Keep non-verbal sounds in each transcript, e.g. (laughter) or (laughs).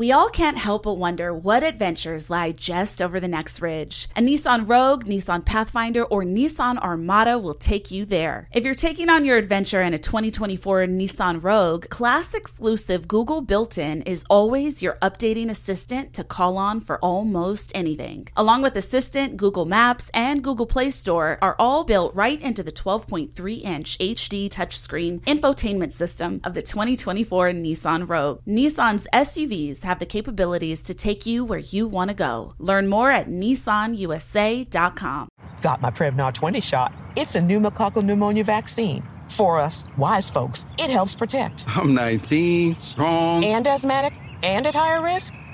We all can't help but wonder what adventures lie just over the next ridge. A Nissan Rogue, Nissan Pathfinder, or Nissan Armada will take you there. If you're taking on your adventure in a 2024 Nissan Rogue, class exclusive Google built in is always your updating assistant to call on for almost anything. Along with Assistant, Google Maps, and Google Play Store are all built right into the 12.3 inch HD touchscreen infotainment system of the 2024 Nissan Rogue. Nissan's SUVs have the capabilities to take you where you want to go. Learn more at nissanusa.com. Got my Prevnar 20 shot. It's a pneumococcal pneumonia vaccine. For us, wise folks, it helps protect. I'm 19, strong, and asthmatic, and at higher risk.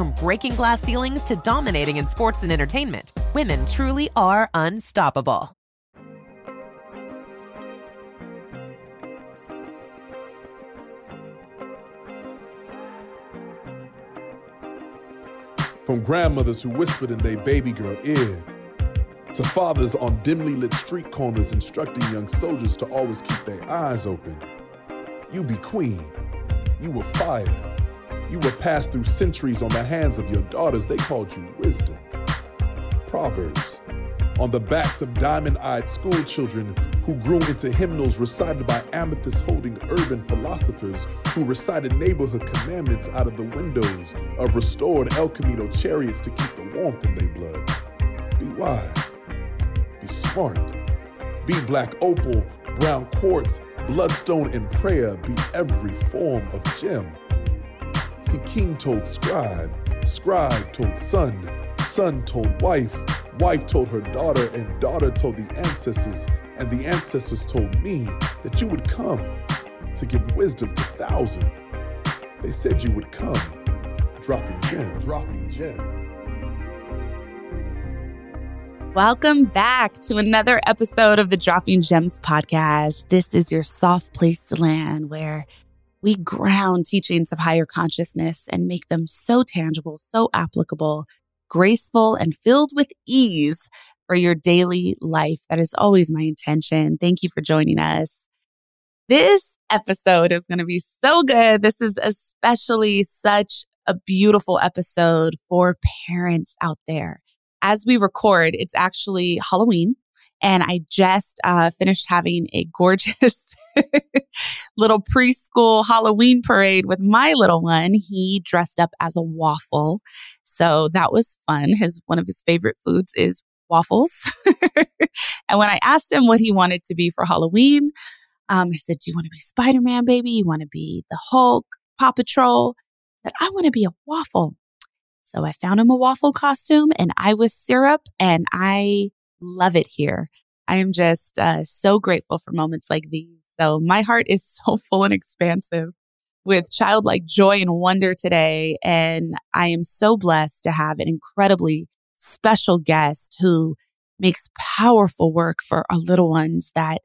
From breaking glass ceilings to dominating in sports and entertainment, women truly are unstoppable. From grandmothers who whispered in their baby girl ear, to fathers on dimly lit street corners instructing young soldiers to always keep their eyes open. You be queen. You were fire. You were passed through centuries on the hands of your daughters. They called you wisdom. Proverbs. On the backs of diamond eyed school children who grew into hymnals recited by amethyst holding urban philosophers who recited neighborhood commandments out of the windows of restored El Camino chariots to keep the warmth in their blood. Be wise. Be smart. Be black opal, brown quartz, bloodstone, and prayer. Be every form of gem. See, king told scribe, scribe told son, son told wife, wife told her daughter, and daughter told the ancestors, and the ancestors told me that you would come to give wisdom to thousands. They said you would come, dropping gem, dropping gem. Welcome back to another episode of the Dropping Gems podcast. This is your soft place to land where we ground teachings of higher consciousness and make them so tangible, so applicable, graceful, and filled with ease for your daily life. That is always my intention. Thank you for joining us. This episode is going to be so good. This is especially such a beautiful episode for parents out there. As we record, it's actually Halloween, and I just uh, finished having a gorgeous (laughs) (laughs) little preschool Halloween parade with my little one. He dressed up as a waffle. So that was fun. His one of his favorite foods is waffles. (laughs) and when I asked him what he wanted to be for Halloween, um, I said, Do you want to be Spider Man, baby? You want to be the Hulk, Paw Patrol? Said, I want to be a waffle. So I found him a waffle costume and I was syrup and I love it here. I am just uh, so grateful for moments like these. So my heart is (laughs) so full and expansive with childlike joy and wonder today. And I am so blessed to have an incredibly special guest who makes powerful work for our little ones that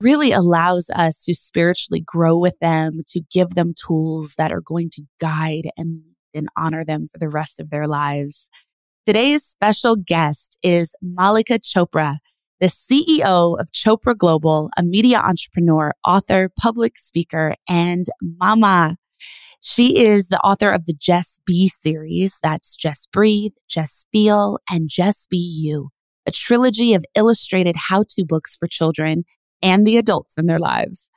really allows us to spiritually grow with them, to give them tools that are going to guide and, and honor them for the rest of their lives. Today's special guest is Mallika Chopra, the CEO of Chopra Global, a media entrepreneur, author, public speaker, and mama. She is the author of the Just Be series. That's Just Breathe, Just Feel, and Just Be You, a trilogy of illustrated how to books for children and the adults in their lives.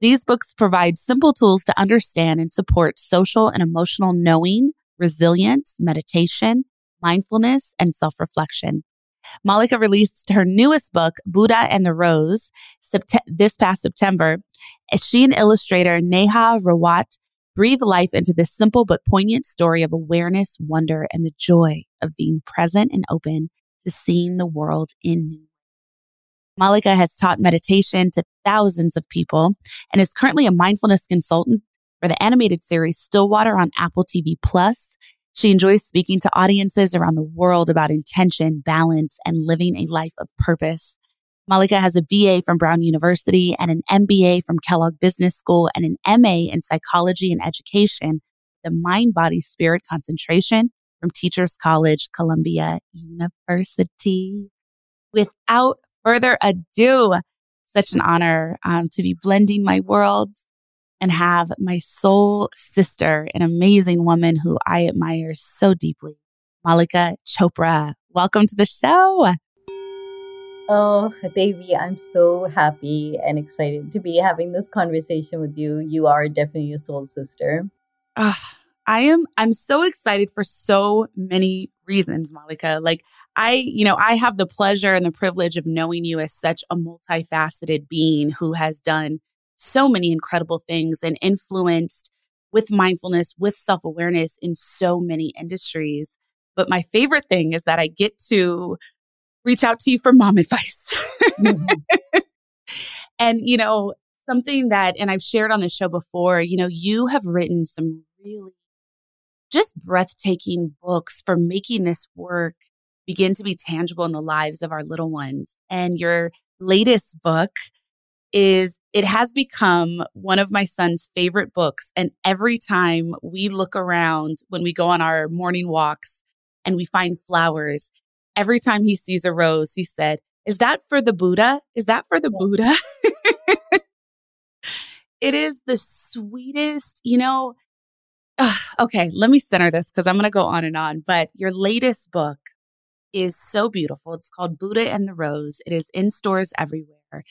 These books provide simple tools to understand and support social and emotional knowing, resilience, meditation, mindfulness, and self reflection. Mallika released her newest book, Buddha and the Rose, sept- this past September. She and illustrator Neha Rawat breathe life into this simple but poignant story of awareness, wonder, and the joy of being present and open to seeing the world in new Mallika has taught meditation to thousands of people and is currently a mindfulness consultant for the animated series Stillwater on Apple TV Plus she enjoys speaking to audiences around the world about intention, balance, and living a life of purpose. Mallika has a BA from Brown University and an MBA from Kellogg Business School and an MA in psychology and education, the mind body spirit concentration from Teachers College, Columbia University. Without further ado, such an honor um, to be blending my worlds and have my soul sister, an amazing woman who I admire so deeply, Mallika Chopra. Welcome to the show. Oh, Devi, I'm so happy and excited to be having this conversation with you. You are definitely a soul sister. Uh, I am I'm so excited for so many reasons, Mallika. Like I, you know, I have the pleasure and the privilege of knowing you as such a multifaceted being who has done so many incredible things and influenced with mindfulness, with self awareness in so many industries. But my favorite thing is that I get to reach out to you for mom (laughs) advice. mm-hmm. and, you know, something that, and I've shared on the show before, you know, you have written some really just breathtaking books for making this work begin to be tangible in the lives of our little ones. And your latest book, is it has become one of my son's favorite books. And every time we look around when we go on our morning walks and we find flowers, every time he sees a rose, he said, Is that for the Buddha? Is that for the Buddha? (laughs) it is the sweetest, you know. Okay, let me center this because I'm going to go on and on. But your latest book is so beautiful. It's called Buddha and the Rose. It is in stores everywhere.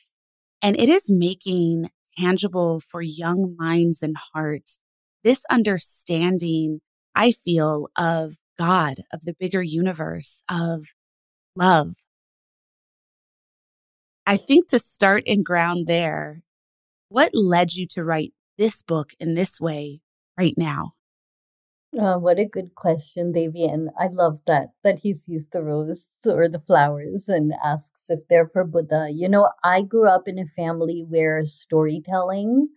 And it is making tangible for young minds and hearts this understanding, I feel, of God, of the bigger universe, of love. I think to start and ground there, what led you to write this book in this way right now? Oh, what a good question, Davian. I love that that he sees the rose or the flowers and asks if they're for Buddha. You know, I grew up in a family where storytelling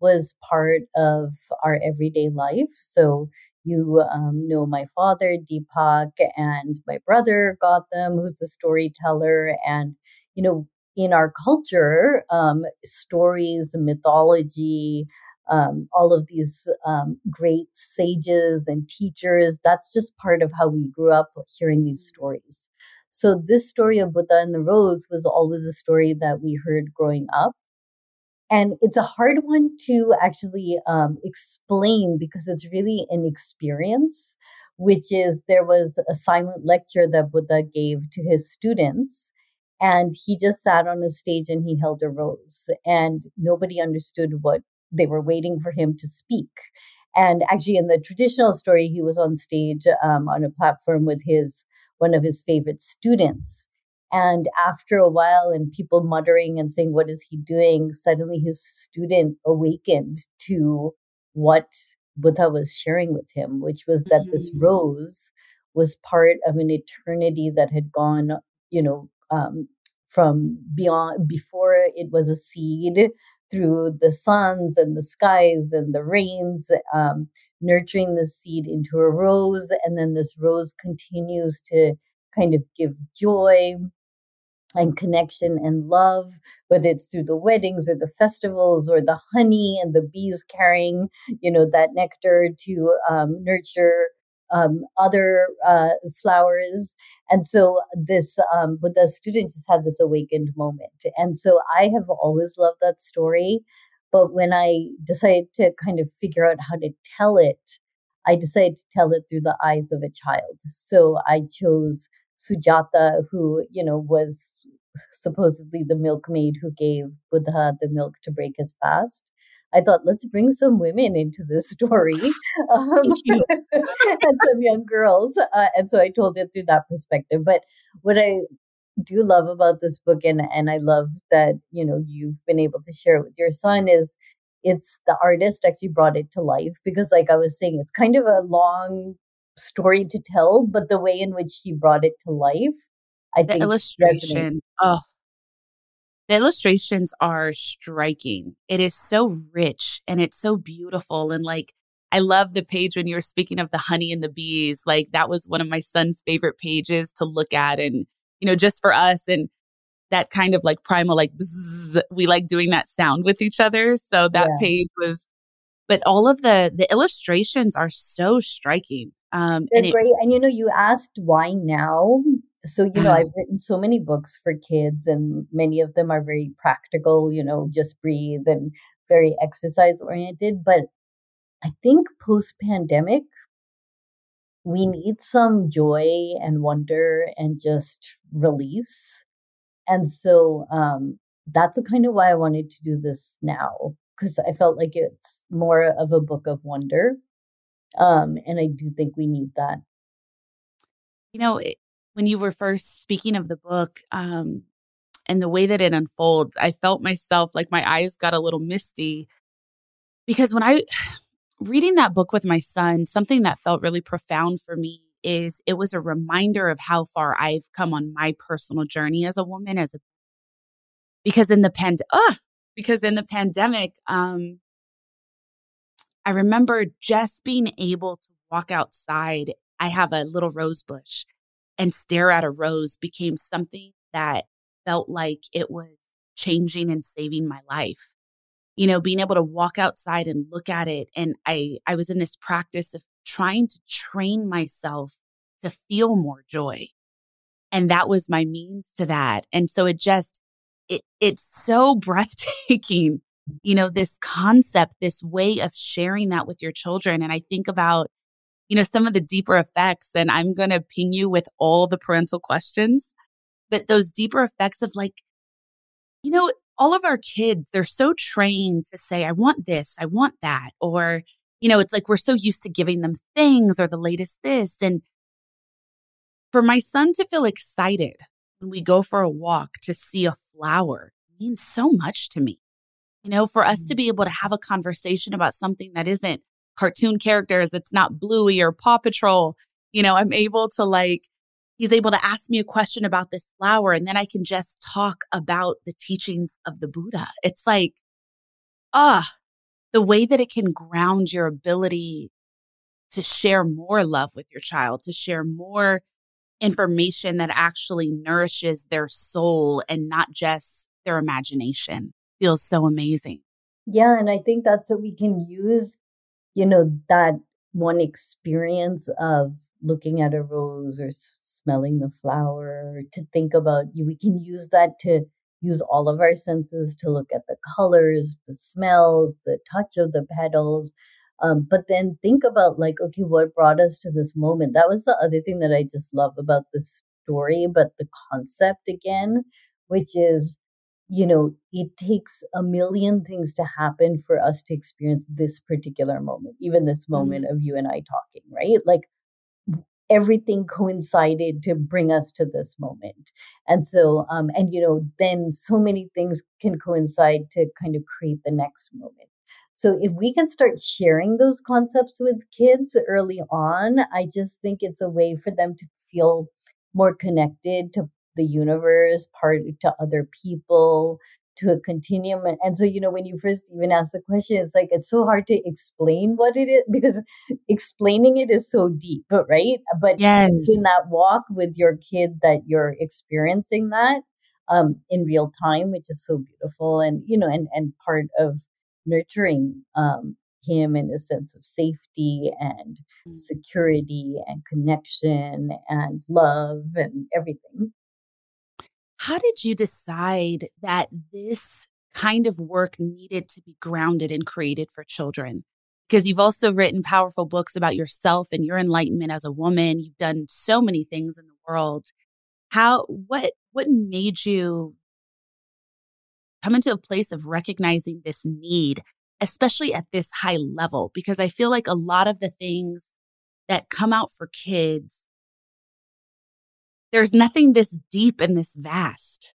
was part of our everyday life. So you um, know my father, Deepak, and my brother Gotham, who's a storyteller. And, you know, in our culture, um, stories, mythology, um, all of these um, great sages and teachers. That's just part of how we grew up hearing these stories. So, this story of Buddha and the Rose was always a story that we heard growing up. And it's a hard one to actually um, explain because it's really an experience, which is there was a silent lecture that Buddha gave to his students and he just sat on a stage and he held a rose and nobody understood what they were waiting for him to speak. And actually in the traditional story he was on stage um, on a platform with his one of his favorite students. And after a while and people muttering and saying what is he doing? suddenly his student awakened to what buddha was sharing with him which was that mm-hmm. this rose was part of an eternity that had gone you know um, from beyond before it was a seed through the suns and the skies and the rains, um, nurturing the seed into a rose. And then this rose continues to kind of give joy and connection and love, whether it's through the weddings or the festivals or the honey and the bees carrying, you know, that nectar to um, nurture um, other uh, flowers. And so this um, Buddha student just had this awakened moment. And so I have always loved that story. But when I decided to kind of figure out how to tell it, I decided to tell it through the eyes of a child. So I chose Sujata, who, you know, was supposedly the milkmaid who gave Buddha the milk to break his fast. I thought, let's bring some women into this story (laughs) um, (laughs) and some young girls. Uh, and so I told it through that perspective. But what I do love about this book, and, and I love that, you know, you've been able to share it with your son is it's the artist actually brought it to life because like I was saying, it's kind of a long story to tell, but the way in which she brought it to life, I the think illustration. Oh, the illustrations are striking. It is so rich and it's so beautiful. And like, I love the page when you were speaking of the honey and the bees. Like, that was one of my son's favorite pages to look at. And, you know, just for us and that kind of like primal, like, bzzz, we like doing that sound with each other. So that yeah. page was, but all of the, the illustrations are so striking. Um, They're and great. And, you know, you asked why now so you know uh-huh. i've written so many books for kids and many of them are very practical you know just breathe and very exercise oriented but i think post pandemic we need some joy and wonder and just release and so um that's the kind of why i wanted to do this now because i felt like it's more of a book of wonder um and i do think we need that you know it, when you were first speaking of the book um, and the way that it unfolds, I felt myself like my eyes got a little misty because when I (sighs) reading that book with my son, something that felt really profound for me is it was a reminder of how far I've come on my personal journey as a woman, as a because in the pand uh, because in the pandemic, um, I remember just being able to walk outside. I have a little rose bush and stare at a rose became something that felt like it was changing and saving my life. You know, being able to walk outside and look at it. And I, I was in this practice of trying to train myself to feel more joy. And that was my means to that. And so it just, it, it's so (laughs) breathtaking, you know, this concept, this way of sharing that with your children. And I think about you know, some of the deeper effects. And I'm going to ping you with all the parental questions. But those deeper effects of like, you know, all of our kids, they're so trained to say, I want this, I want that. Or, you know, it's like we're so used to giving them things or the latest this. And for my son to feel excited when we go for a walk to see a flower means so much to me. You know, for us to mm. be able to have a conversation about something that isn't cartoon characters. It's not Bluey or Paw Patrol. You know, I'm able to like, he's able to ask me a question about this flower and then I can just talk about the teachings of the Buddha. It's like, ah, the way that it can ground your ability to share more love with your child, to share more information that actually nourishes their soul and not just their imagination feels so amazing. Yeah, and I think that's what we can use you know, that one experience of looking at a rose or smelling the flower to think about you we can use that to use all of our senses to look at the colors the smells the touch of the petals um, but then think about like okay what brought us to this moment? That was the other thing that i just love about this story but the concept again which is, you know, it takes a million things to happen for us to experience this particular moment, even this moment mm-hmm. of you and I talking, right? Like everything coincided to bring us to this moment. And so, um, and you know, then so many things can coincide to kind of create the next moment. So if we can start sharing those concepts with kids early on, I just think it's a way for them to feel more connected to the universe, part to other people, to a continuum. And so, you know, when you first even ask the question, it's like it's so hard to explain what it is because explaining it is so deep, But right? But yes. in that walk with your kid that you're experiencing that um, in real time, which is so beautiful, and you know, and and part of nurturing um, him in a sense of safety and mm. security and connection and love and everything. How did you decide that this kind of work needed to be grounded and created for children? Because you've also written powerful books about yourself and your enlightenment as a woman. You've done so many things in the world. How what what made you come into a place of recognizing this need, especially at this high level? Because I feel like a lot of the things that come out for kids there's nothing this deep and this vast.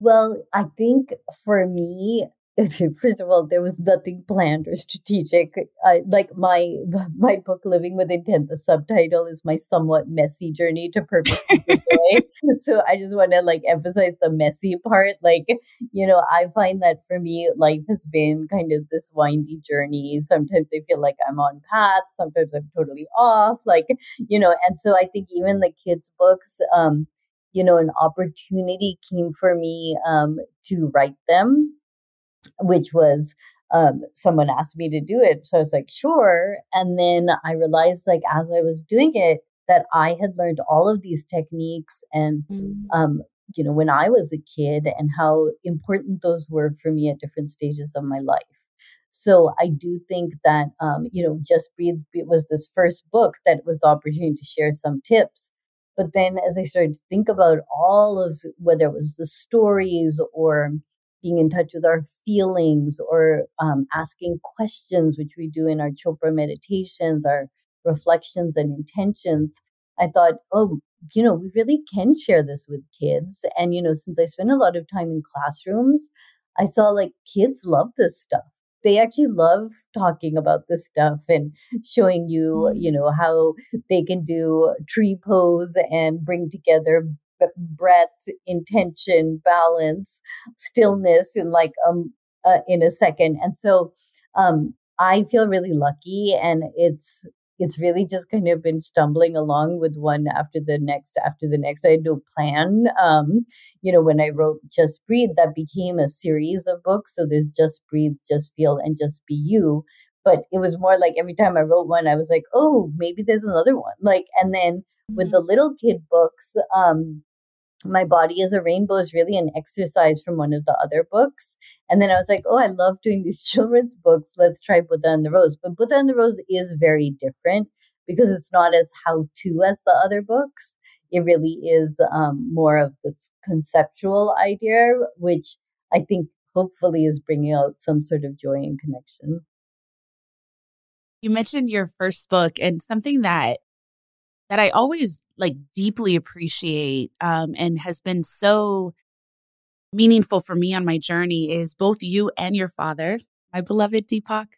Well, I think for me, (laughs) first of all, there was nothing planned or strategic. I, like my (laughs) my book, Living with Intent. The subtitle is my somewhat messy journey to purpose (laughs) so I just want to like emphasize the messy part. Like you know, I find that for me, life has been kind of this windy journey. Sometimes I feel like I'm on path. Sometimes I'm totally off. Like you know, and so I think even the kids' books. um you know, an opportunity came for me um, to write them which was um, someone asked me to do it. So I was like, sure. And then I realized, like, as I was doing it, that I had learned all of these techniques and, mm. um, you know, when I was a kid and how important those were for me at different stages of my life. So I do think that, um, you know, Just Breathe it was this first book that was the opportunity to share some tips. But then as I started to think about all of whether it was the stories or being in touch with our feelings or um, asking questions, which we do in our Chopra meditations, our reflections and intentions. I thought, oh, you know, we really can share this with kids. And, you know, since I spend a lot of time in classrooms, I saw like kids love this stuff. They actually love talking about this stuff and showing you, you mm. know, how they can do tree pose and bring together breadth, intention, balance, stillness in like um uh, in a second. And so um I feel really lucky and it's it's really just kind of been stumbling along with one after the next after the next. I had no plan. Um, you know, when I wrote Just Breathe, that became a series of books. So there's Just Breathe, Just Feel, and Just Be You. But it was more like every time I wrote one, I was like, oh, maybe there's another one. Like, and then with the mm-hmm. little kid books, um, my body is a rainbow is really an exercise from one of the other books. And then i was like oh i love doing these (laughs) children's books. Let's try buddha and the rose. But buddha and the rose is very different because it's not as how to as the other books. It really is um, more of this conceptual idea which i think hopefully is bringing out some sort of joy and connection you mentioned your first book and something that that I always like deeply appreciate um, and has been so meaningful for me on my journey is both you and your father, my beloved Deepak.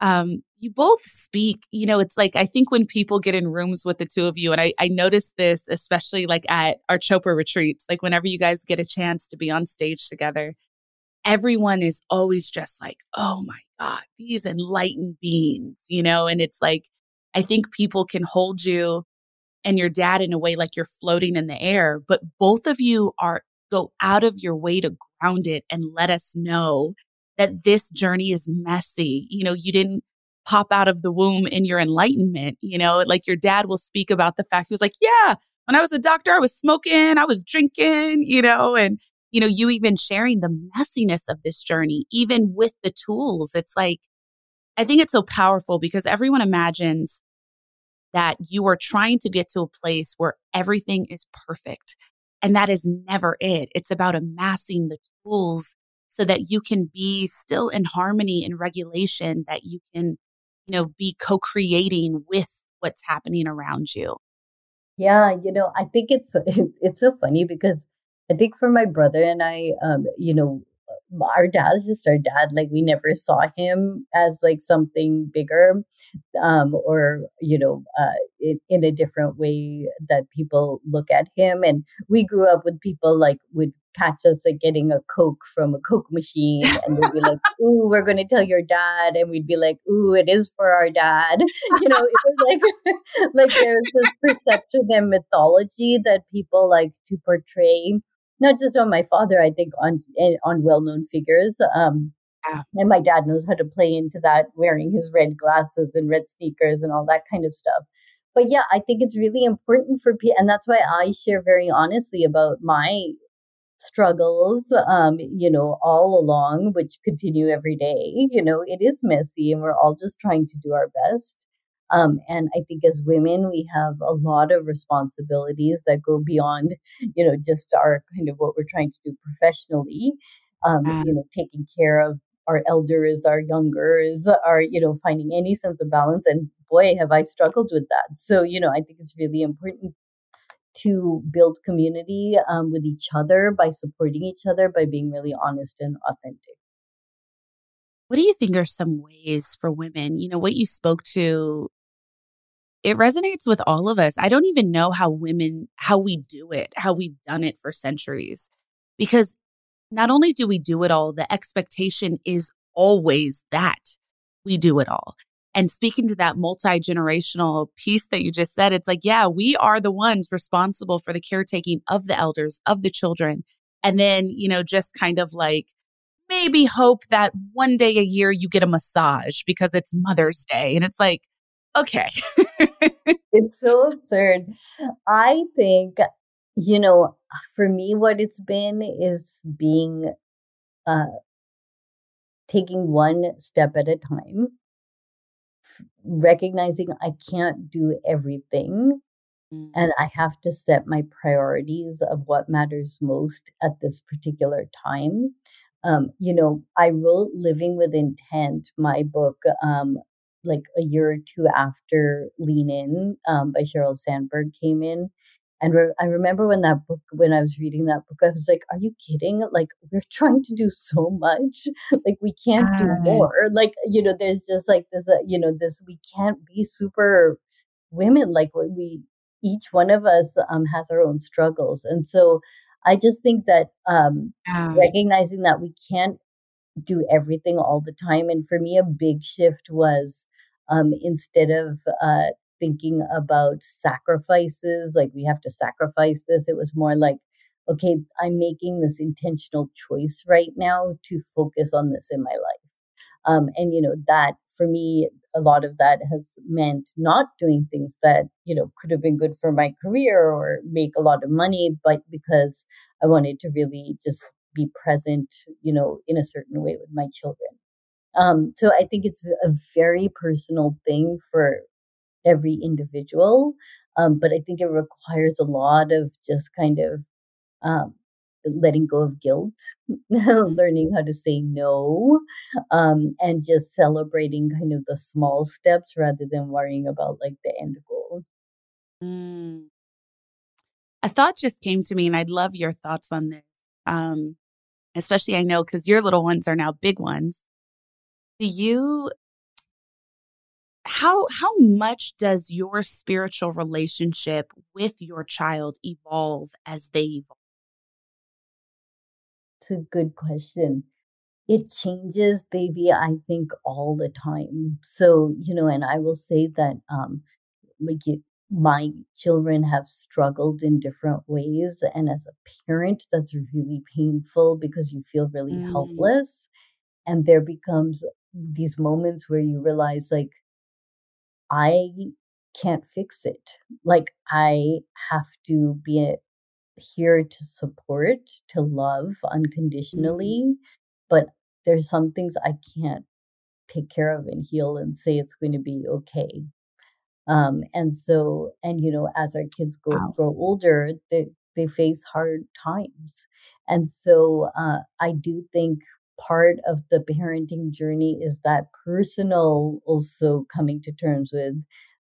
Um, you both speak, you know, it's like I think when people get in rooms with the two of you, and I, I noticed this especially like at our Chopra retreats, like whenever you guys get a chance to be on stage together, everyone is always just like, oh my God, these enlightened beings, you know, and it's like, I think people can hold you and your dad in a way like you're floating in the air, but both of you are go out of your way to ground it and let us know that this journey is messy. You know, you didn't pop out of the womb in your enlightenment, you know, like your dad will speak about the fact he was like, yeah, when I was a doctor, I was smoking, I was drinking, you know, and you know, you even sharing the messiness of this journey, even with the tools. It's like, I think it's so powerful because everyone imagines that you are trying to get to a place where everything is perfect. And that is never it. It's about amassing the tools so that you can be still in harmony and regulation, that you can, you know, be co creating with what's happening around you. Yeah, you know, I think it's (laughs) it's so funny because I think for my brother and I, um, you know, our dad's just our dad. Like we never saw him as like something bigger, um, or you know, uh, in, in a different way that people look at him. And we grew up with people like would catch us like getting a coke from a coke machine, and they'd be like, (laughs) "Ooh, we're going to tell your dad," and we'd be like, "Ooh, it is for our dad." (laughs) You know, it was like (laughs) like there's this perception and mythology that people like to portray not just on my father, I think on eh, on well known figures. Um. And my dad knows how to play into that, wearing his red glasses and red sneakers and all that kind of stuff. But yeah, I think it's really important for people, and that's why I share very honestly about my struggles um you know all along which continue every day you know it is messy and we're all just trying to do our best um, and I think as women, we have a lot of responsibilities that go beyond, you know, just our kind of what we're trying to do professionally. Um, you know, taking care of our elders, our youngers, our, you know, finding any sense of balance. And boy, have I struggled with that. So, you know, I think it's really important to build community um, with each other by supporting each other, by being really honest and authentic. What do you think are some ways for women? You know, what you spoke to it resonates with all of us. I don't even know how women, how we do it, how we've done it for centuries. Because not only do we do it all, the expectation is always that we do it all. And speaking to that multi generational piece that you just said, it's like, yeah, we are the ones responsible for the caretaking of the elders, of the children. And then, you know, just kind of like maybe hope that one day a year you get a massage because it's Mother's Day. And it's like, okay. (laughs) it's so absurd. I think, you know, for me, what it's been is being, uh, taking one step at a time, recognizing I can't do everything. Mm. And I have to set my priorities of what matters most at this particular time. Um, you know, I wrote Living with Intent, my book, um, like a year or two after Lean In um, by Sheryl Sandberg came in. And re- I remember when that book, when I was reading that book, I was like, "Are you kidding? Like we're (laughs) trying to do so much, like we can't do more. Like you know, there's just like this, uh, you know, this we can't be super women. Like we, each one of us um, has our own struggles, and so I just think that um, recognizing that we can't do everything all the time, and for me, a big shift was um, instead of uh, thinking about sacrifices, like we have to sacrifice this, it was more like, okay, I'm making this intentional choice right now to focus on this in my life. Um, and, you know, that for me, a lot of that has meant not doing things that, you know, could have been good for my career or make a lot of money, but because I wanted to really just be present, you know, in a certain way with my children. Um, so I think it's a very personal thing for every individual. Um, but I think it requires a lot of just kind of um, letting go of guilt, (laughs) learning how to say no, um, and just celebrating kind of the small steps rather than worrying about like the end goal. Mm. A thought just came to me, and I'd love your thoughts on this. Um, especially, I know because your little ones are now big ones do you how how much does your spiritual relationship with your child evolve as they evolve? It's a good question. It changes, baby, I think all the time. So, you know, and I will say that um like you, my children have struggled in different ways and as a parent that's really painful because you feel really mm. helpless and there becomes these moments where you realize like I can't fix it. Like I have to be here to support, to love mm-hmm. unconditionally, but there's some things I can't take care of and heal and say it's going to be okay. Um, and so, and you know, as our kids go wow. grow older, they, they face hard times. And so uh, I do think part of the parenting journey is that personal also coming to terms with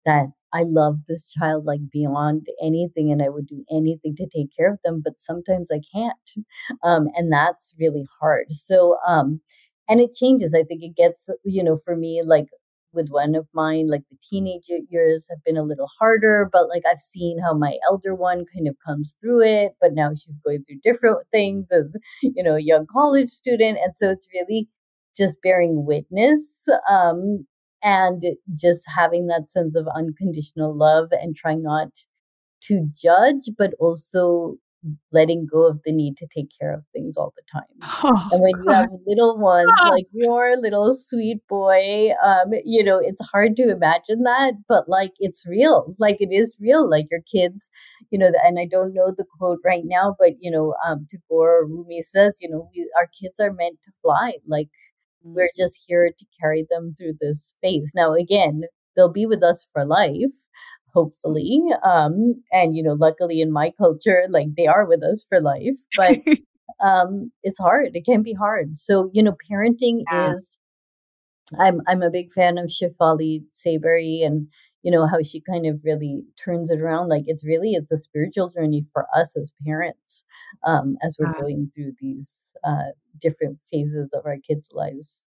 that I love this child like beyond anything and I would do anything to take care of them, but sometimes I can't. (laughs) Um, and that's really hard. So, um, and it changes. I think it gets, you know, for me, like with one of mine, like the teenage years have been a little harder, but like I've seen how my elder one kind of comes through it, but now she's going through different (laughs) things as, you know, a young college student. And so it's really just bearing witness um, and just having that sense of unconditional love and trying not to judge, but also letting go of the need to take care of things all the time. Oh, and when you have little ones ah. like your little sweet boy, um, you know, it's hard to imagine that, but like it's real. Like it is real. Like your kids, you know, and I don't know the quote right now, but you know, um, Tagore Rumi says, you know, we, our kids are meant to fly. Like we're mm. just here to carry them through this phase. Now, again, they'll be with us for life hopefully um and you know luckily in my culture like they are with us for life but (laughs) um it's hard it can be hard. So you know parenting yeah. is i'm i'm a big fan of shefali tsabary and you know how she kind of really turns it around like it's really it's a spiritual journey for us as parents um as we're going through these uh different phases of our kids lives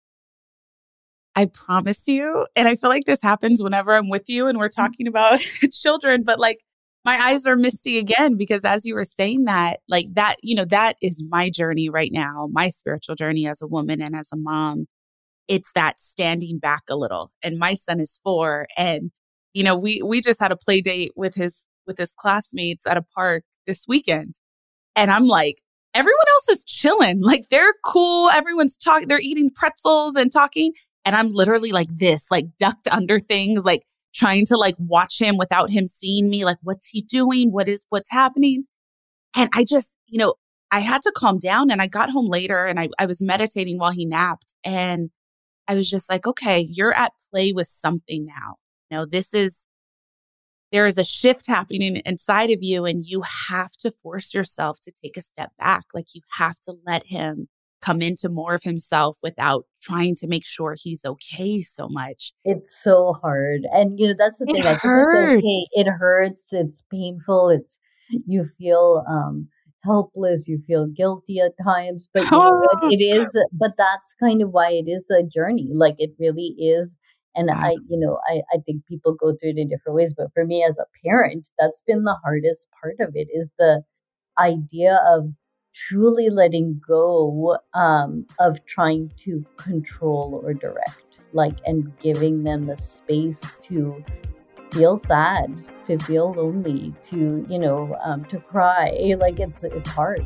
I promise you. And I feel like this happens whenever I'm with you and we're mm. talking about (laughs) children, but like my eyes are misty again because as you were saying that, like that, you know, that is my journey right now, my spiritual journey as a woman and as a mom. It's that standing back a little. And my son is four. And, you know, we we just had a play date with his with his classmates at a park this weekend. And I'm like, everyone else is chilling. Like they're cool. Everyone's talking, they're eating pretzels and talking. And I'm literally like this, like ducked under things, like trying to like watch him without him seeing me. Like, what's he doing? What is, what's happening? And I just, you know, I had to calm down and I got home later and I, I was meditating while he napped. And I was just like, okay, you're at play with something now. You know, this is, there is a shift happening inside of you and you have to force yourself to take a step back. Like you have to let him come into more of himself without trying to make sure he's okay so much. It's so hard. And you know, that's the it thing. Hurts. Okay. It hurts. It's painful. It's you feel um helpless, you feel guilty at times, but you know (laughs) it is but that's kind of why it is a journey. Like it really is and I, you know, I, I think people go through it in different ways. But for me as a parent, that's been the hardest part of it is the idea of truly letting go um, of trying to control or direct, like, and giving them the space to feel sad, to feel lonely, to, you know, um, to cry. (laughs) Like, it's, it's hard.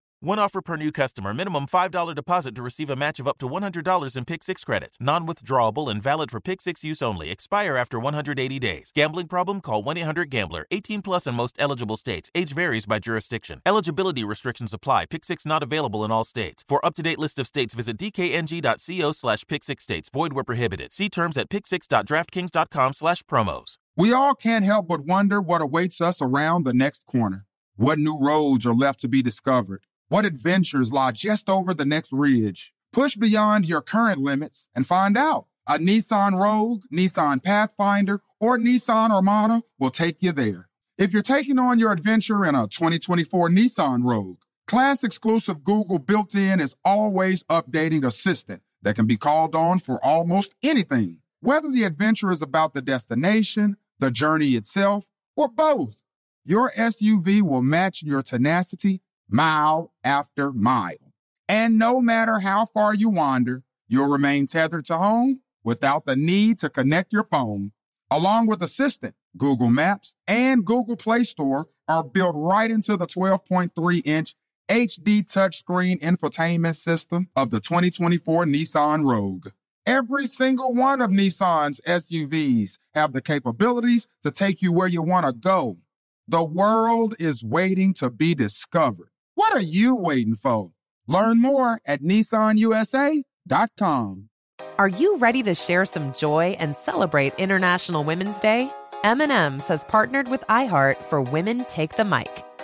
One offer per new customer. Minimum $5 deposit to receive a match of up to $100 in Pick 6 credits. Non withdrawable and valid for Pick 6 use only. Expire after 180 days. Gambling problem? Call 1 800 Gambler. 18 plus in most eligible states. Age varies by jurisdiction. Eligibility restrictions apply. Pick 6 not available in all states. For up to date list of states, visit dkng.co slash pick 6 states. Void where prohibited. See terms at pick6.draftkings.com slash promos. We all can't help but wonder what awaits us around the next corner. What new roads are left to be discovered? What adventures lie just over the next ridge? Push beyond your current limits and find out. A Nissan Rogue, Nissan Pathfinder, or Nissan Armada will take you there. If you're taking on your adventure in a 2024 Nissan Rogue, class exclusive Google built in is always updating assistant that can be called on for almost anything, whether the adventure is about the destination, the journey itself, or both. Your SUV will match your tenacity mile after mile. And no matter how far you wander, you'll remain tethered to home without the need to connect your phone. Along with Assistant, Google Maps and Google Play Store are built right into the 12.3 inch HD touchscreen infotainment system of the 2024 Nissan Rogue. Every single one of Nissan's SUVs have the capabilities to take you where you want to go. The world is waiting to be discovered. What are you waiting for? Learn more at nissanusa.com. Are you ready to share some joy and celebrate International Women's Day? M&M's has partnered with iHeart for Women Take the Mic,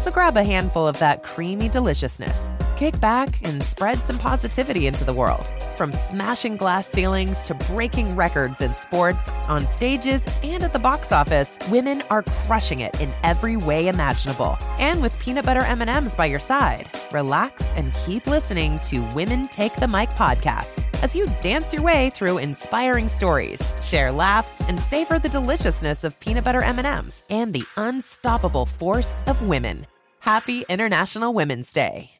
So grab a handful of that creamy deliciousness. Kick back and spread some positivity into the world. From smashing glass ceilings to breaking records in sports, on stages, and at the box office, women are crushing it in every way imaginable. And with peanut butter M&Ms by your side, relax and keep listening to Women Take the Mic podcasts as you dance your way through inspiring stories, share laughs, and savor the deliciousness of peanut butter M&Ms and the unstoppable force of women. Happy International Women's Day.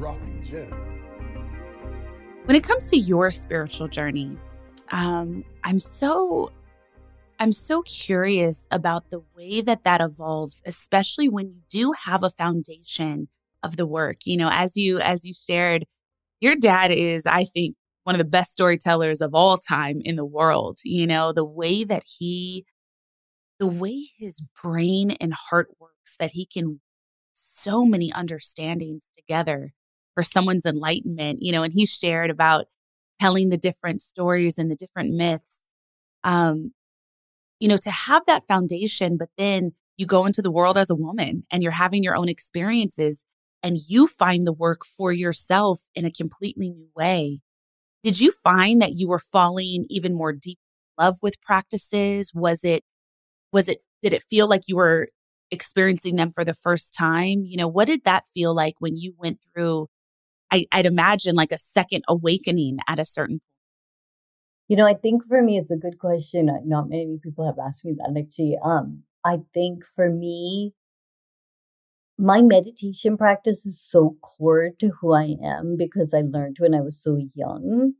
Dropping gem. When it comes to your spiritual journey, um, I'm so I'm so curious about the way that that evolves, especially when you do have a foundation of the work. You know, as you as you shared, your dad is, I think, one of the best storytellers of all time in the world. You know, the way that he, the way his brain and heart works, that he can so many understandings together for someone's enlightenment. You know, and he shared about telling the different stories and the different myths. Um, you know, to have that foundation, but then you go into the world as a woman and you're having your own experiences and you find the work for yourself in a completely new way. Did you find that you were falling even more deep in love with practices? Was it, was it, did it feel like you were experiencing them for the first time? You know, what did that feel like when you went through? I, I'd imagine like a second awakening at a certain you know, I think for me, it's a good question. Not many people have asked me that actually. Um, I think for me, my meditation practice is so core to who I am because I learned when I was so young.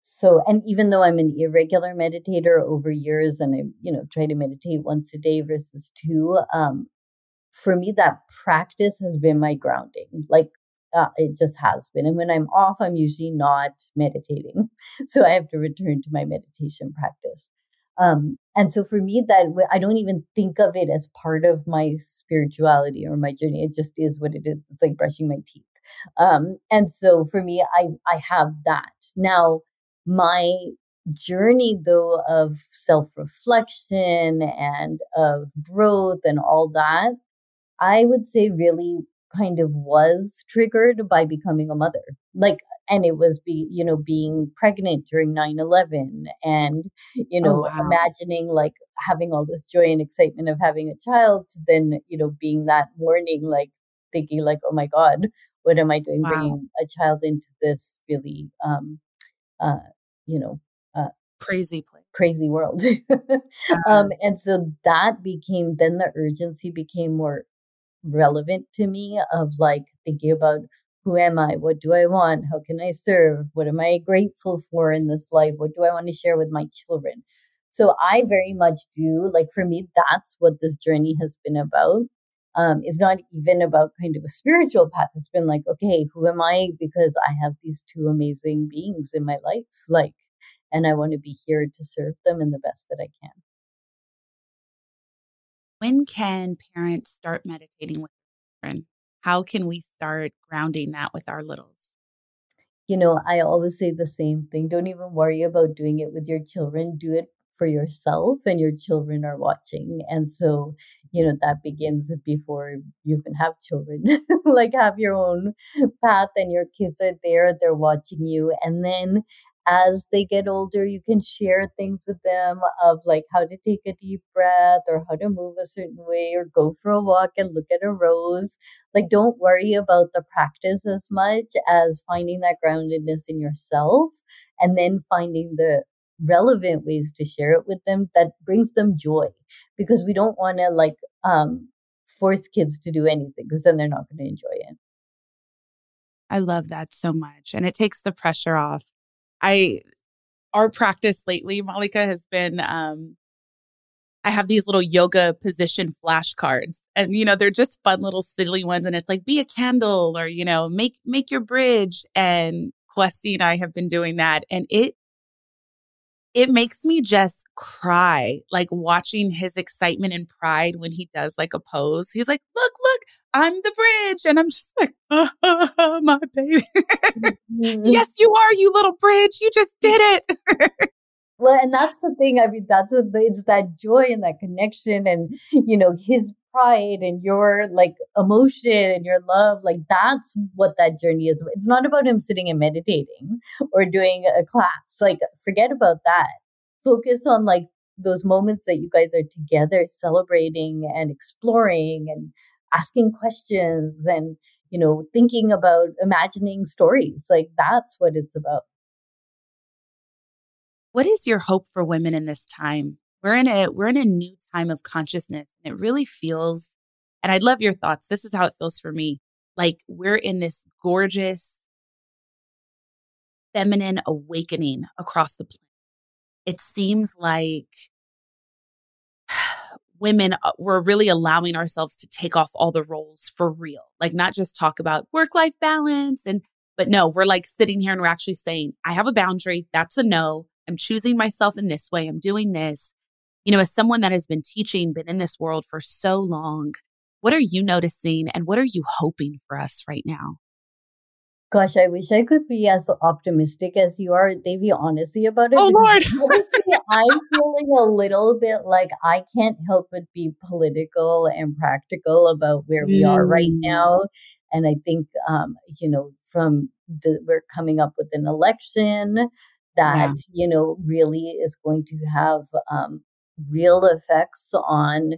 So, and even though I'm an irregular meditator over years and I, you know, try to meditate once a day versus two, um, for me, that practice has been my grounding. Like uh, it just has been. And when I'm off, I'm usually not meditating. (laughs) So I have to return to my meditation practice. Um, and so for me, that I don't even think of it as part of my spirituality or my journey. It just is what it is. It's like brushing my teeth. Um, and so for me, I I have that now. My journey though of self reflection and of growth and all that, I would say really kind of was triggered by becoming a mother. Like and it was be you know being pregnant during 9-11 and you know oh, wow. imagining like having all this joy and excitement of having a child to then you know being that morning like thinking like oh my god what am i doing wow. bringing a child into this really um uh you know uh crazy place crazy world (laughs) um and so that became then the urgency became more relevant to me of like thinking about who am I? What do I want? How can I serve? What am I grateful for in this life? What do I want to share with my children? So I very much do like for me, that's what this journey has been about. Um, it's not even about kind of a spiritual path. It's been like, okay, who am I? Because I have these two amazing beings in my life, like, and I want to be here to serve them in the best that I can. When can parents start meditating with children? how can we start grounding that with our littles? You know, I always say the same thing. Don't even worry about doing it with your children. Do it for yourself and your children are watching. And so, you know, that begins before you even have children. (laughs) like have your own path and your kids are there, they're watching you. And then as they get older, you can share things with them of like how to take a deep breath or how to move a certain way or go for a walk and look at a rose. Like, don't worry about the practice as much as finding that groundedness in yourself and then finding the relevant ways to share it with them that brings them joy because we don't want to like um force kids to do anything because then they're not going to enjoy it. I love that so much. And it takes the pressure off I our practice lately, Mallika, has been um I have these little yoga position flashcards and you know they're just fun little silly ones and it's like be a candle or you know make make your bridge and Questy and I have been doing that and it it makes me just cry like watching his excitement and pride when he does like a pose. He's like, "Look, look, I'm the bridge. And I'm just like, oh, (laughs) my baby. (laughs) Mm-hmm. yes, you are, you little bridge. You just did it. well, and that's the thing. I mean, that's a, it's that joy and that connection and, you know, his pride and your like emotion and your love. Like, that's what that journey is. It's not about him sitting and meditating or doing a class. Like, forget about that. Focus on like those moments that you guys are together celebrating and exploring and asking questions and you know thinking about imagining stories like that's what it's about. What is your hope for women in this time? We're in a we're in a new time of consciousness and it really feels and i'd love your thoughts. This is how it feels for me. Like we're in this gorgeous feminine awakening across the planet it seems like women uh, we're really allowing ourselves to take off all the roles for real like not just talk about work life balance and but no we're like sitting here and we're actually saying i have a boundary that's a no i'm choosing myself in this way i'm doing this. You know as someone that has been teaching been in this world for so long what are you noticing and what are you hoping for us right now Gosh, I wish I could be as optimistic as you are, Devi, honestly about it. Oh, Lord. I'm feeling a little bit like I can't help but be political and practical about where we are right mm. now. And I think, um, you know, from the, we're coming up with an election that, yeah. you know, really is going to have um, real effects on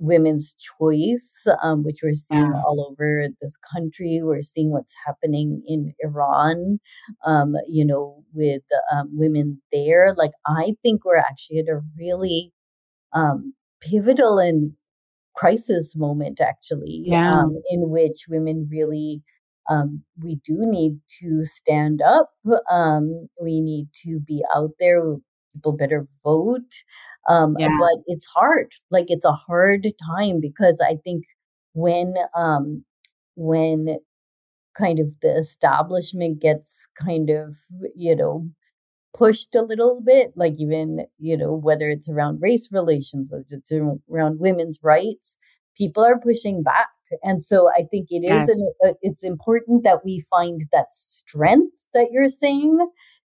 women's choice, um, which we're seeing all over this country. We're seeing what's happening in Iran, um, you know, with um, women there. Like, I think we're actually at a really um, pivotal and crisis moment, actually, yeah. Um, in which women really. Um, we do need to stand up. we need to be out there. People better vote. Um, yeah. But it's hard. Like it's a hard time because I think when um, when kind of the establishment gets kind of you know pushed a little bit like even you know whether it's around race relations whether it's around women's rights people are pushing back and so i think it is yes. an, uh, it's important that we find that strength that you're saying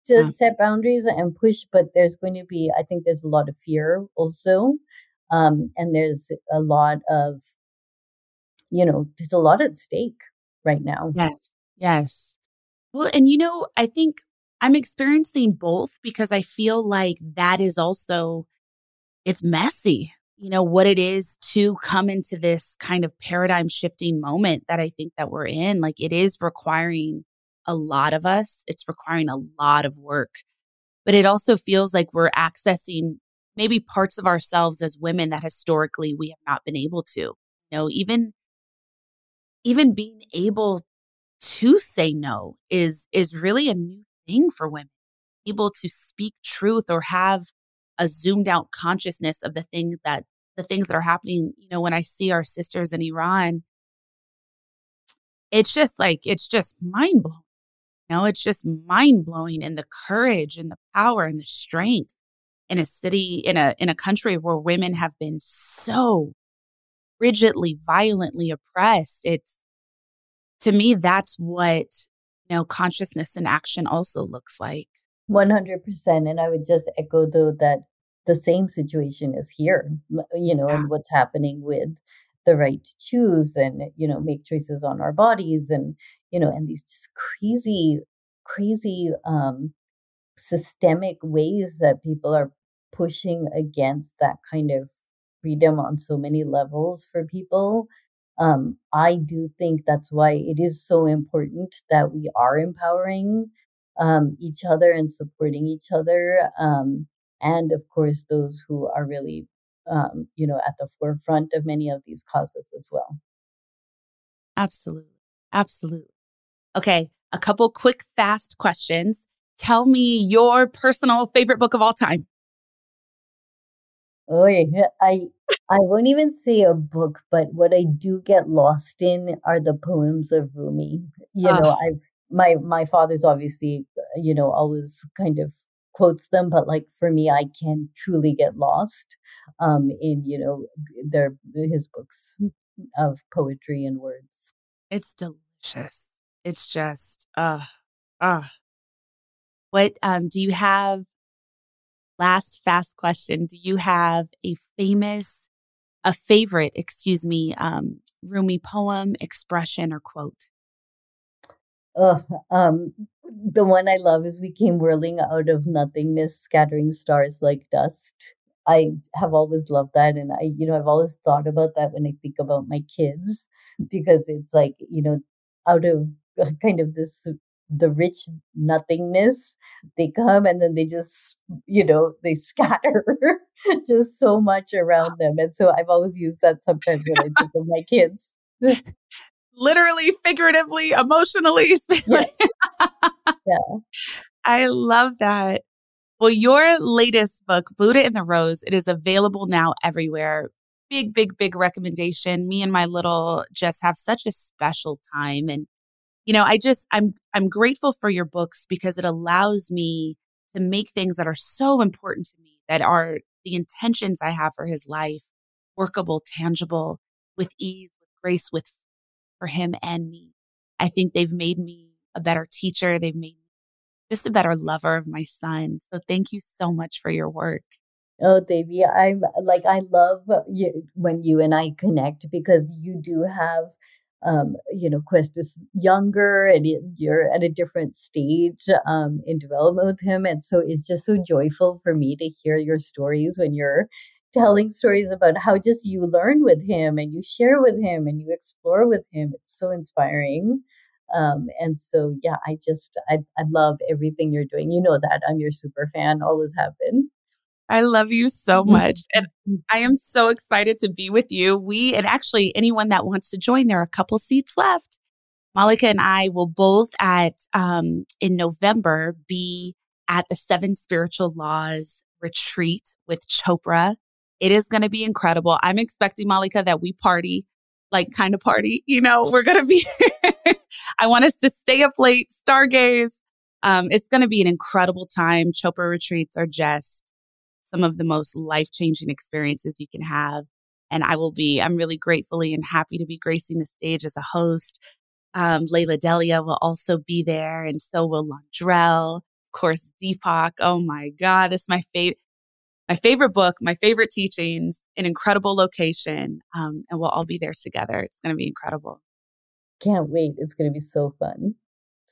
to yeah. set boundaries and push, but there's going to be, I think there's a lot of fear also. Um, and there's a lot of, you know, there's a lot at stake right now. Yes. Yes. Well, and you know, I think I'm experiencing both because I feel like that is also it's messy. You know, what it is to come into this kind of paradigm shifting moment that I think that we're in. Like it is requiring a lot of us. It's requiring a lot of work. But it also feels like we're accessing maybe parts of ourselves as women that historically we have not been able to. You know, even even being able to say no is is really a new thing for women. Able to speak truth or have a zoomed out consciousness of the thing that the things that are happening. You know, when I see our sisters in Iran, it's just like it's just mind blowing. You know, it's just mind blowing and the courage and the power and the strength in a city in a in a country where women have been so rigidly violently oppressed it's to me that's what you know consciousness and action also looks like 100% and i would just echo though that the same situation is here you know yeah. and what's happening with the right to choose and you know make choices on our bodies and you know and these just crazy crazy um systemic ways that people are pushing against that kind of freedom on so many levels for people. Um, I do think that's why it is so important that we are empowering um, each other and supporting each other. Um, and of course, those who are really, um, you know, at the forefront of many of these causes as well. Absolutely. Absolutely. Okay. A couple quick, fast questions. Tell me your personal favorite book of all time. Oh, yeah. I I won't even say a book, but what I do get lost in are the poems of Rumi. You know, I've my my father's obviously, you know, always kind of quotes them, but like for me, I can truly get lost um in, you know, their his books of poetry and words. It's delicious. It's just uh uh what um do you have last fast question do you have a famous a favorite excuse me um rumi poem expression or quote Oh, um, the one I love is we came whirling out of nothingness, scattering stars like dust. I have always loved that. And I, you know, I've always thought about that when I think about my kids, because it's like, you know, out of uh, kind of this the rich nothingness they come and then they just you know they (laughs) scatter just so much around them and so i've always used that sometimes when i think of my kids (laughs) literally figuratively emotionally (laughs) yeah. (laughs) yeah. I love that. Well your latest book buddha and the rose it is available now everywhere. Big big big recommendation. Me and my little just have such a special time and you know, I just I'm I'm grateful for your books because it allows me to make things that are so important to me that are the intentions I have for his life workable, tangible, with ease, with grace, with for him and me. I think they've made me a better teacher. They've made me just a better lover of my son. So thank you so much for your work. Oh, Devi, I'm like I love you when you and I connect because you do have um, you know, Quest is younger and you're at a different stage um, in development with him. And so it's just so joyful for me to hear your stories when you're telling stories about how just you learn with him and you share with him and you explore with him. It's so inspiring. Um, and so, yeah, I just, I, I love everything you're doing. You know that I'm your super fan, always have been. I love you so (laughs) much. And I am so excited to be with you. We, and actually, anyone that wants to join, there are a couple seats left. Mallika and I will both at, um, in November, be at the Seven Spiritual Laws retreat with Chopra. It is going to be incredible. I'm expecting, Mallika, that we party, like kind of party. You know, (laughs) we're going to be, I want us to stay up late, stargaze. Um, it's going to be an incredible time. Chopra retreats are just some of the most life changing experiences you can have. And I will be, I'm really gratefully and happy to be gracing the stage as a host. Um, Lalah Delia will also be there, and so will Londrelle. Of course, Deepak. Oh my God, this is my favorite. My favorite book, my favorite teachings, an incredible location, um, and we'll all be there together. It's going to be incredible. Can't wait. It's going to be so fun.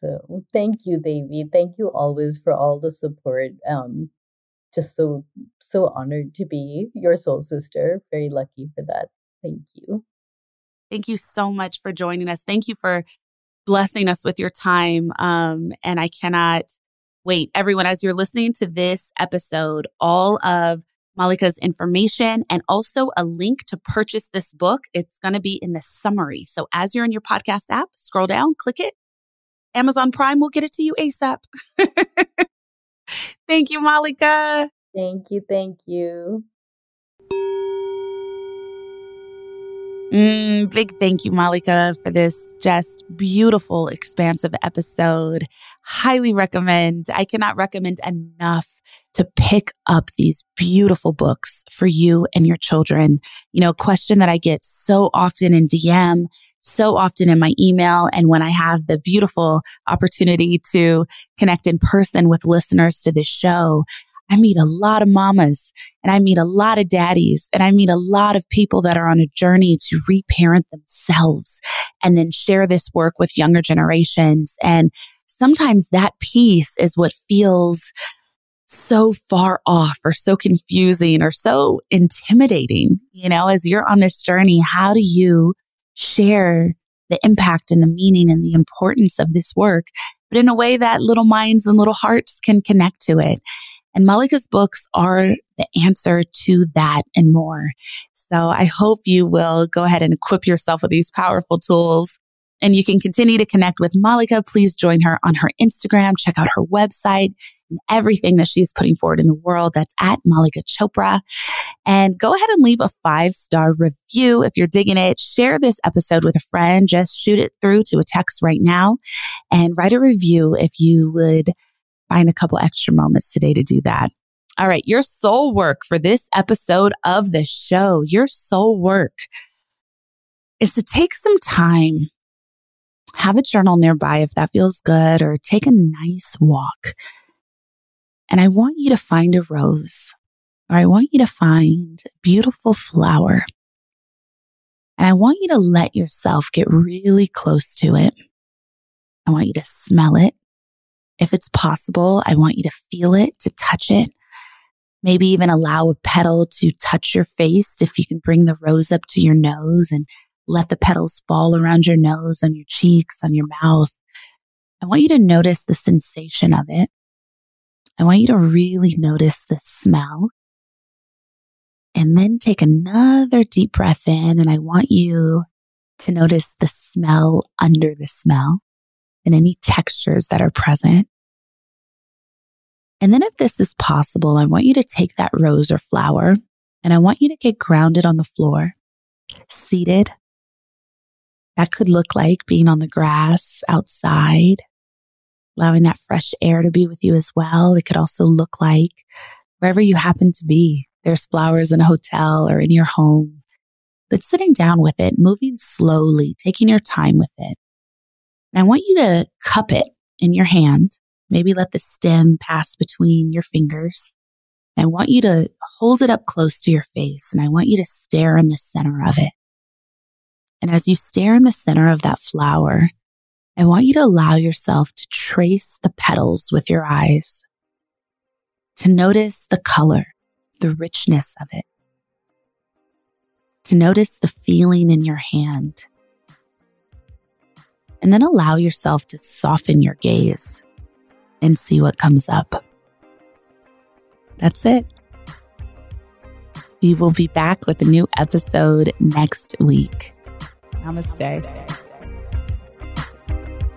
So thank you, Devi. Thank you always for all the support. Um, just so so honored to be your soul sister. Very lucky for that. Thank you. Thank you so much for joining us. Thank you for blessing us with your time. Um, and I cannot wait, everyone, as you're listening to this episode, all of Mallika's information and also a link to purchase this book. It's going to be in the summary. So as you're in your podcast app, scroll down, click it. Amazon Prime will get it to you ASAP. (laughs) thank you, Mallika. Thank you. Thank you. Mm, big thank you, Mallika, for this just beautiful, expansive episode. Highly recommend. I cannot recommend enough to pick up these beautiful books for you and your children. You know, question that I get so often in DM, so often in my email. And when I have the beautiful opportunity to connect in person with listeners to this show, I meet a lot of mamas and I meet a lot of daddies and I meet a lot of people that are on a journey to reparent themselves and then share this work with younger generations. And sometimes that piece is what feels so far off or so confusing or so intimidating. You know, as you're on this journey, how do you share the impact and the meaning and the importance of this work, but in a way that little minds and little hearts can connect to it? And Mallika's books are the answer to that and more. So I hope you will go ahead and equip yourself with these powerful tools. And you can continue to connect with Mallika. Please join her on her Instagram. Check out her website and everything that she's putting forward in the world. That's at Mallika Chopra. And go ahead and leave a five star review if you're digging it. Share this episode with a friend. Just shoot it through to a text right now and write a review if you would find a couple extra moments today to do that. All right, your soul work for this episode of the show, your soul work is to take some time, have a journal nearby if that feels good, or take a nice walk. And I want you to find a rose, or I want you to find a beautiful flower. And I want you to let yourself get really close to it. I want you to smell it. If it's possible, I want you to feel it, to touch it. Maybe even allow a petal to touch your face if you can bring the rose up to your nose and let the petals fall around your nose, on your cheeks, on your mouth. I want you to notice the sensation of it. I want you to really notice the smell. And then take another deep breath in. And I want you to notice the smell under the smell and any textures that are present. And then if this is possible, I want you to take that rose or flower and I want you to get grounded on the floor, seated. That could look like being on the grass outside, allowing that fresh air to be with you as well. It could also look like wherever you happen to be. There's flowers in a hotel or in your home, but sitting down with it, moving slowly, taking your time with it. And I want you to cup it in your hand. Maybe let the stem pass between your fingers. I want you to hold it up close to your face and I want you to stare in the center of it. And as you stare in the center of that flower, I want you to allow yourself to trace the petals with your eyes, to notice the color, the richness of it, to notice the feeling in your hand, and then allow yourself to soften your gaze and see what comes up. That's it. We will be back with a new episode next week. Namaste.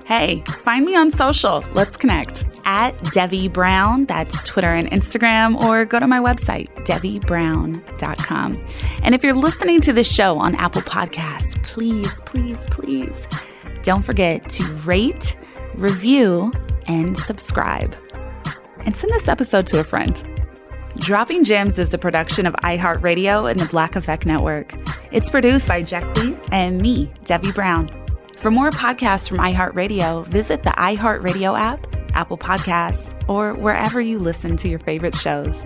Hey, find me on social. Let's connect at Devi Brown. That's Twitter and Instagram, or go to my website, DeviBrown.com. And if you're listening to this show on Apple Podcasts, please, please, please don't forget to rate, review, and subscribe. And send this episode to a friend. Dropping Gems is a production of iHeartRadio and the Black Effect Network. It's produced by Jack Lees and me, Devi Brown. For more podcasts from iHeartRadio, visit the iHeartRadio app, Apple Podcasts, or wherever you listen to your favorite shows.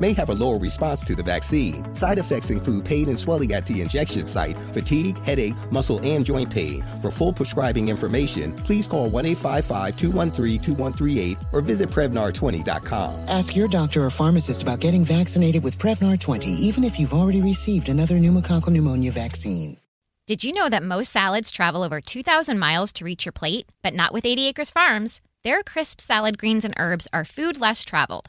may have a lower response to the vaccine. Side effects include pain and swelling at the injection site, fatigue, headache, muscle, and joint pain. For full prescribing information, please call 1 855 213 2138 or visit Prevnar20.com. Ask your doctor or pharmacist about getting vaccinated with Prevnar 20, even if you've already received another pneumococcal pneumonia vaccine. Did you know that most salads travel over 2,000 miles to reach your plate? But not with 80 Acres Farms. Their crisp salad greens and herbs are food less traveled,